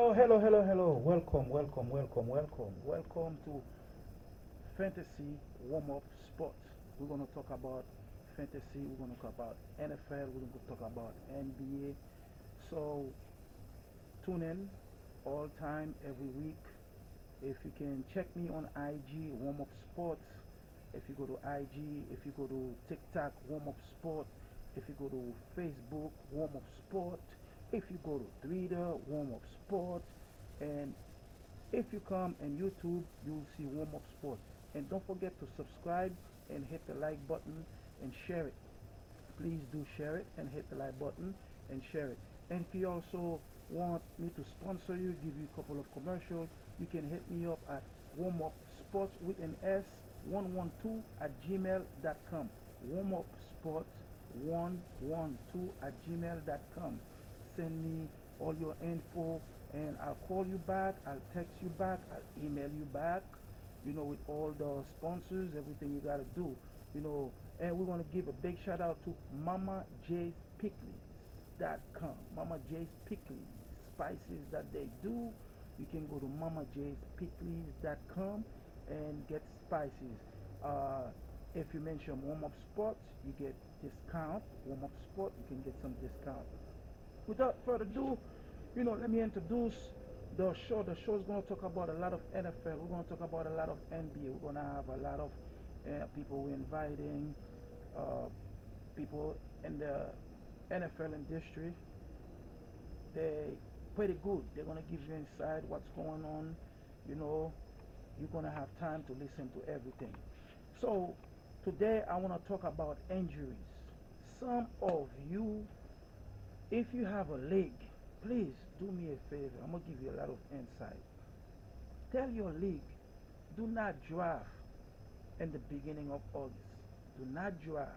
Hello, hello, hello, hello. Welcome, welcome, welcome, welcome. Welcome to Fantasy Warm Up Sports. We're going to talk about fantasy, we're going to talk about NFL, we're going to talk about NBA. So tune in all time, every week. If you can check me on IG, Warm Up Sports. If you go to IG, if you go to TikTok, Warm Up Sport. If you go to Facebook, Warm Up Sport. If you go to Twitter, Warm Up Sports, And if you come on YouTube, you'll see Warm Up Sports. And don't forget to subscribe and hit the like button and share it. Please do share it and hit the like button and share it. And if you also want me to sponsor you, give you a couple of commercials, you can hit me up at warm up sports with an S 112 at gmail.com. Warm up sports 112 at gmail.com. Send me all your info and I'll call you back, I'll text you back, I'll email you back, you know, with all the sponsors, everything you gotta do, you know. And we want to give a big shout out to Mama J's Pickles.com. Mama J's Pickles spices that they do. You can go to Mama J's Pickles.com and get spices. Uh, if you mention Warm Up Sports, you get discount. Warm Up Sport, you can get some discount. Without further ado, you know, let me introduce the show. The show is going to talk about a lot of NFL. We're going to talk about a lot of NBA. We're going to have a lot of uh, people we're inviting, uh, people in the NFL industry. They pretty good. They're going to give you insight what's going on. You know, you're going to have time to listen to everything. So today I want to talk about injuries. Some of you, if you have a leg, please do me a favor. I'm going to give you a lot of insight. Tell your league, do not draft in the beginning of August. Do not draft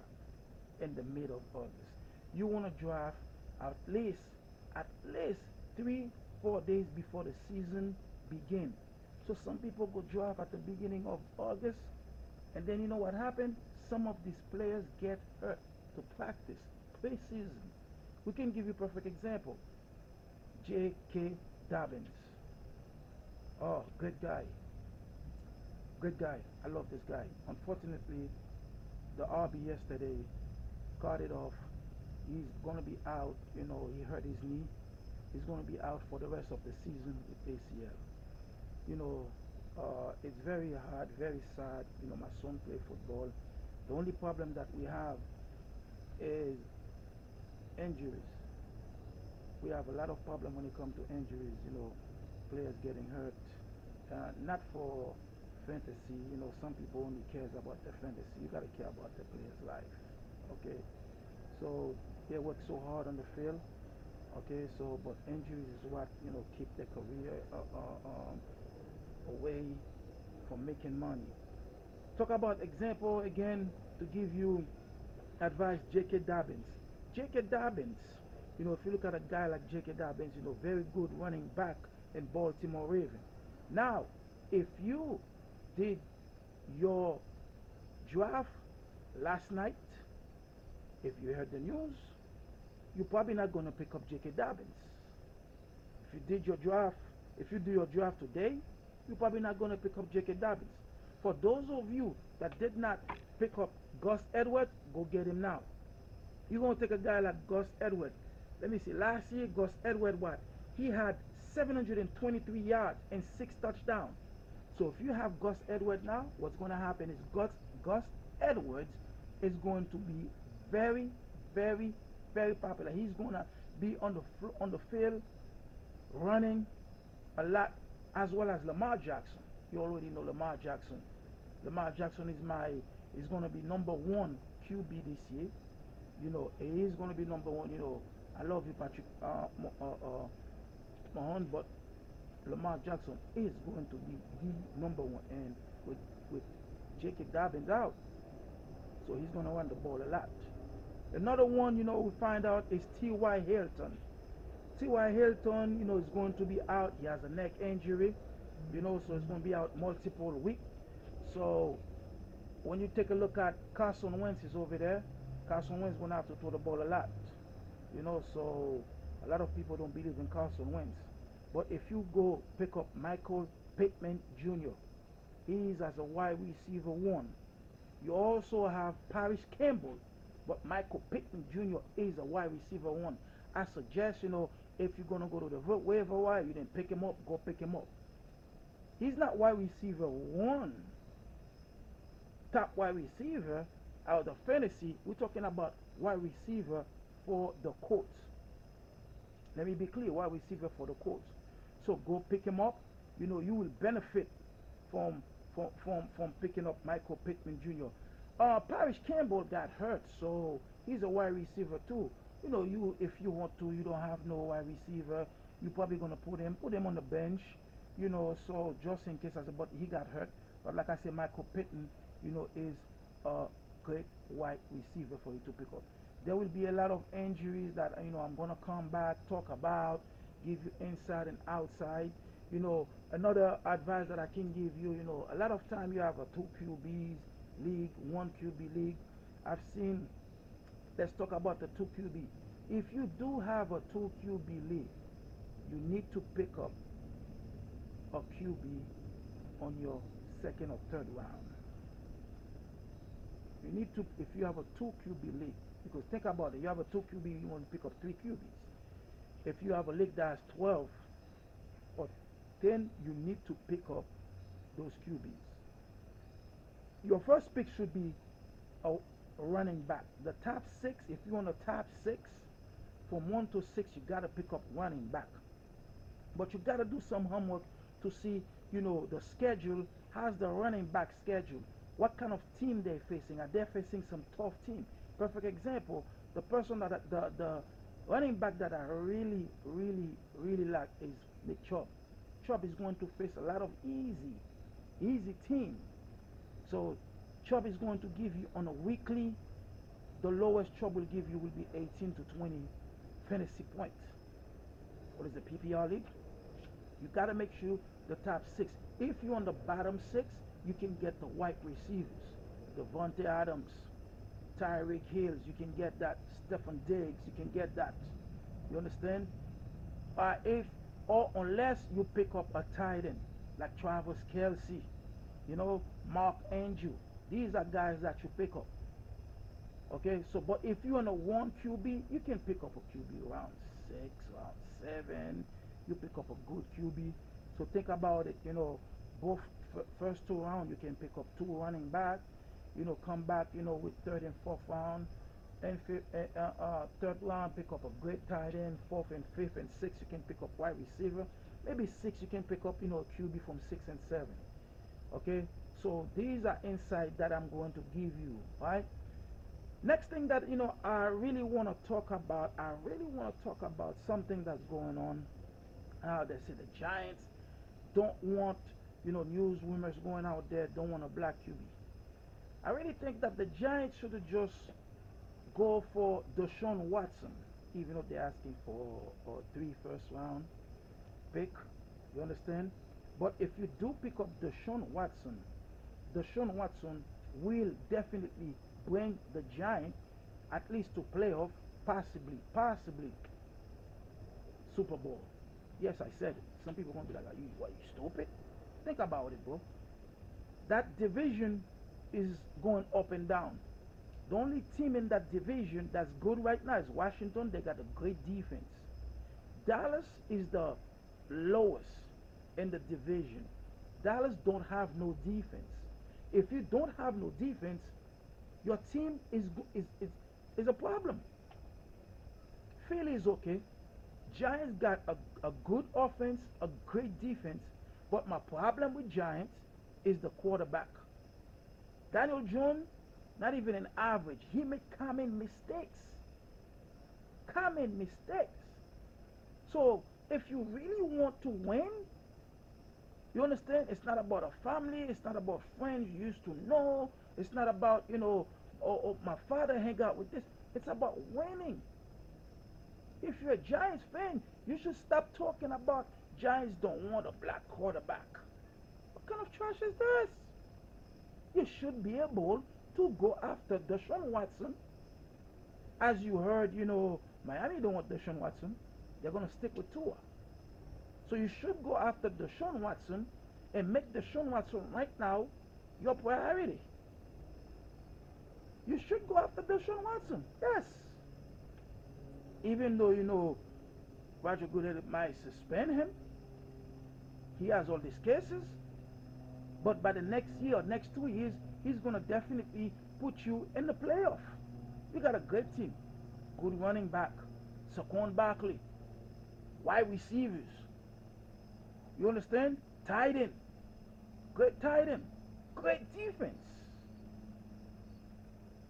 in the middle of August. You want to draft at least, at least three, four days before the season begins. So some people go draft at the beginning of August, and then you know what happened? Some of these players get hurt to practice pre-season. We can give you a perfect example. J.K. Dobbins. Oh, good guy. Good guy. I love this guy. Unfortunately, the RB yesterday got it off. He's going to be out. You know, he hurt his knee. He's going to be out for the rest of the season with ACL. You know, uh, it's very hard, very sad. You know, my son play football. The only problem that we have is injuries. We have a lot of problem when it comes to injuries. You know, players getting hurt. Uh, not for fantasy. You know, some people only cares about the fantasy. You gotta care about the player's life. Okay, so they work so hard on the field. Okay, so but injuries is what you know keep their career uh, uh, um, away from making money. Talk about example again to give you advice. J.K. Dobbins. J.K. Dobbins. You know, if you look at a guy like J.K. Dobbins, you know, very good running back in Baltimore Raven. Now, if you did your draft last night, if you heard the news, you're probably not going to pick up J.K. Dobbins. If you did your draft, if you do your draft today, you're probably not going to pick up J.K. Dobbins. For those of you that did not pick up Gus Edwards, go get him now. You're going to take a guy like Gus Edwards. Let me see. Last year, Gus Edwards, what? He had 723 yards and six touchdowns. So if you have Gus Edwards now, what's going to happen is Gus, Gus Edwards is going to be very, very, very popular. He's going to be on the on the field running a lot, as well as Lamar Jackson. You already know Lamar Jackson. Lamar Jackson is my is going to be number one QB this year. You know, he's going to be number one. You know, I love you, Patrick uh, uh, uh, Mahomes, but Lamar Jackson is going to be the number one. And with with J.K. Dobbins out, so he's going to run the ball a lot. Another one, you know, we find out is T.Y. Hilton. T.Y. Hilton, you know, is going to be out. He has a neck injury, you know, so he's going to be out multiple weeks. So when you take a look at Carson Wentz is over there, Carson Wentz going to have to throw the ball a lot, you know, so a lot of people don't believe in Carson Wentz. But if you go pick up Michael Pittman Jr., he's as a wide receiver one. You also have Parris Campbell, but Michael Pittman Jr. is a wide receiver one. I suggest, you know, if you're going to go to the waiver wire, you didn't pick him up, go pick him up. He's not wide receiver one. Top wide receiver out of the fantasy, we're talking about wide receiver for the Colts. Let me be clear, wide receiver for the Colts. So go pick him up. You know, you will benefit from from from, from picking up Michael Pittman Jr. Uh, Parris Campbell got hurt, so he's a wide receiver too. You know, you if you want to, you don't have no wide receiver. You're probably gonna put him put him on the bench. You know, so just in case I said, but he got hurt. But like I said, Michael Pittman, you know, is a great wide receiver for you to pick up. There will be a lot of injuries that you know I'm gonna come back talk about, give you inside and outside. You know, another advice that I can give you, you know, a lot of time you have a two QBs league, one QB league. I've seen. Let's talk about the two QB. If you do have a two QB league, you need to pick up a QB on your second or third round. You need to, if you have a two QB league, because think about it, you have a two QB, you want to pick up three QBs. If you have a league that's 12 or 10, you need to pick up those QBs. Your first pick should be a running back. The top six, if you want a top six, from one to six, you got to pick up running back. But you got to do some homework to see, you know, the schedule. How's the running back schedule? What kind of team they're facing? Are they facing some tough team? Perfect example, the person that the the running back that I really, really, really like is Nick Chubb. Chubb is going to face a lot of easy, easy team. So Chubb is going to give you on a weekly, the lowest Chubb will give you will be 18 to 20 fantasy points. What is the PPR league? You got to make sure the top six. If you're on the bottom six, you can get the white receivers. Davante Adams, Tyreek Hills, you can get that. Stefon Diggs, you can get that. You understand? Uh, if or unless you pick up a tight end like Travis Kelce, you know, Mark Andrew. These are guys that you pick up. Okay, so but if you're on a one QB, you can pick up a QB around six, around seven. You pick up a good QB. So think about it. You know, both first two rounds you can pick up two running back. You know, come back. You know, with third and fourth round. And uh, uh, third round, pick up a great tight end. Fourth and fifth and sixth, you can pick up wide receiver. Maybe six, you can pick up, you know, QB from six and seven. Okay, so these are insights that I'm going to give you. Right. Next thing that you know, I really want to talk about. I really want to talk about something that's going on. Uh, they say the Giants don't want, you know, news rumors going out there. Don't want a black QB. I really think that the Giants should just go for Deshaun Watson, even if they're asking for a three first round pick. You understand? But if you do pick up Deshaun Watson, Deshaun Watson will definitely bring the Giants at least to playoff, possibly, possibly Super Bowl. Yes, I said it. Some people to be like, are you, what, you stupid? Think about it, bro. That division is going up and down. The only team in that division that's good right now is Washington. They got a great defense. Dallas is the lowest in the division. Dallas don't have no defense. If you don't have no defense, your team is is is, is a problem. Philly is okay. Giants got a, a good offense, a great defense, but my problem with Giants is the quarterback. Daniel Jones not even an average. He made common mistakes. Common mistakes. So if you really want to win, you understand? It's not about a family. It's not about friends you used to know. It's not about, you know, oh, oh my father hang out with this. It's about winning. If you're a Giants fan, you should stop talking about Giants don't want a black quarterback. What kind of trash is this? You should be able to go after Deshaun Watson. As you heard, you know, Miami don't want Deshaun Watson. They're going to stick with Tua. So you should go after Deshaun Watson and make Deshaun Watson right now your priority. You should go after Deshaun Watson. Yes. Even though you know Roger Goodell might suspend him, he has all these cases. But by the next year next two years, he's going to definitely put you in the playoff. You got a great team. Good running back. Saquon Barkley. Wide receivers. You understand? Tight end. Great tight end. Great defense.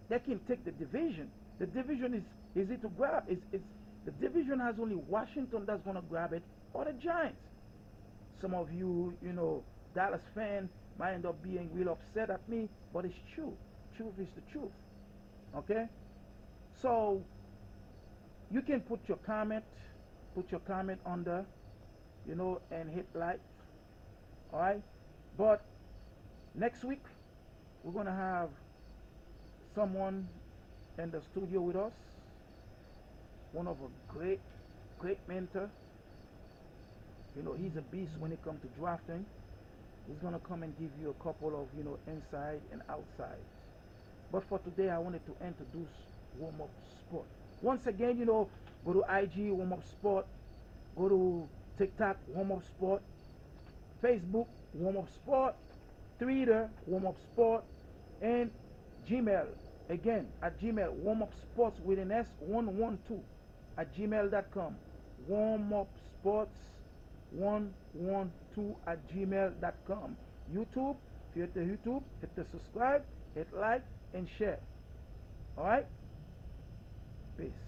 They can take the division. The division is easy to grab. It's, it's, the division has only Washington that's going to grab it or the Giants. Some of you, you know, Dallas fan might end up being real upset at me, but it's true. Truth is the truth. Okay? So you can put your comment, put your comment under, you know, and hit like. Alright? But next week we're gonna have someone in the studio with us. One of a great, great mentor. You know, he's a beast when it comes to drafting. He's gonna come and give you a couple of, you know, inside and outside. But for today, I wanted to introduce Warm Up Sport. Once again, you know, go to IG Warm Up Sport, go to TikTok Warm Up Sport, Facebook Warm Up Sport, Twitter Warm Up Sport, and Gmail. Again, at Gmail, Warm Up Sports with an S112 at gmail.com. Warm Up Sports 112 at gmail.com. YouTube, if you're at the YouTube, hit the subscribe, hit like, and share. Alright? Peace.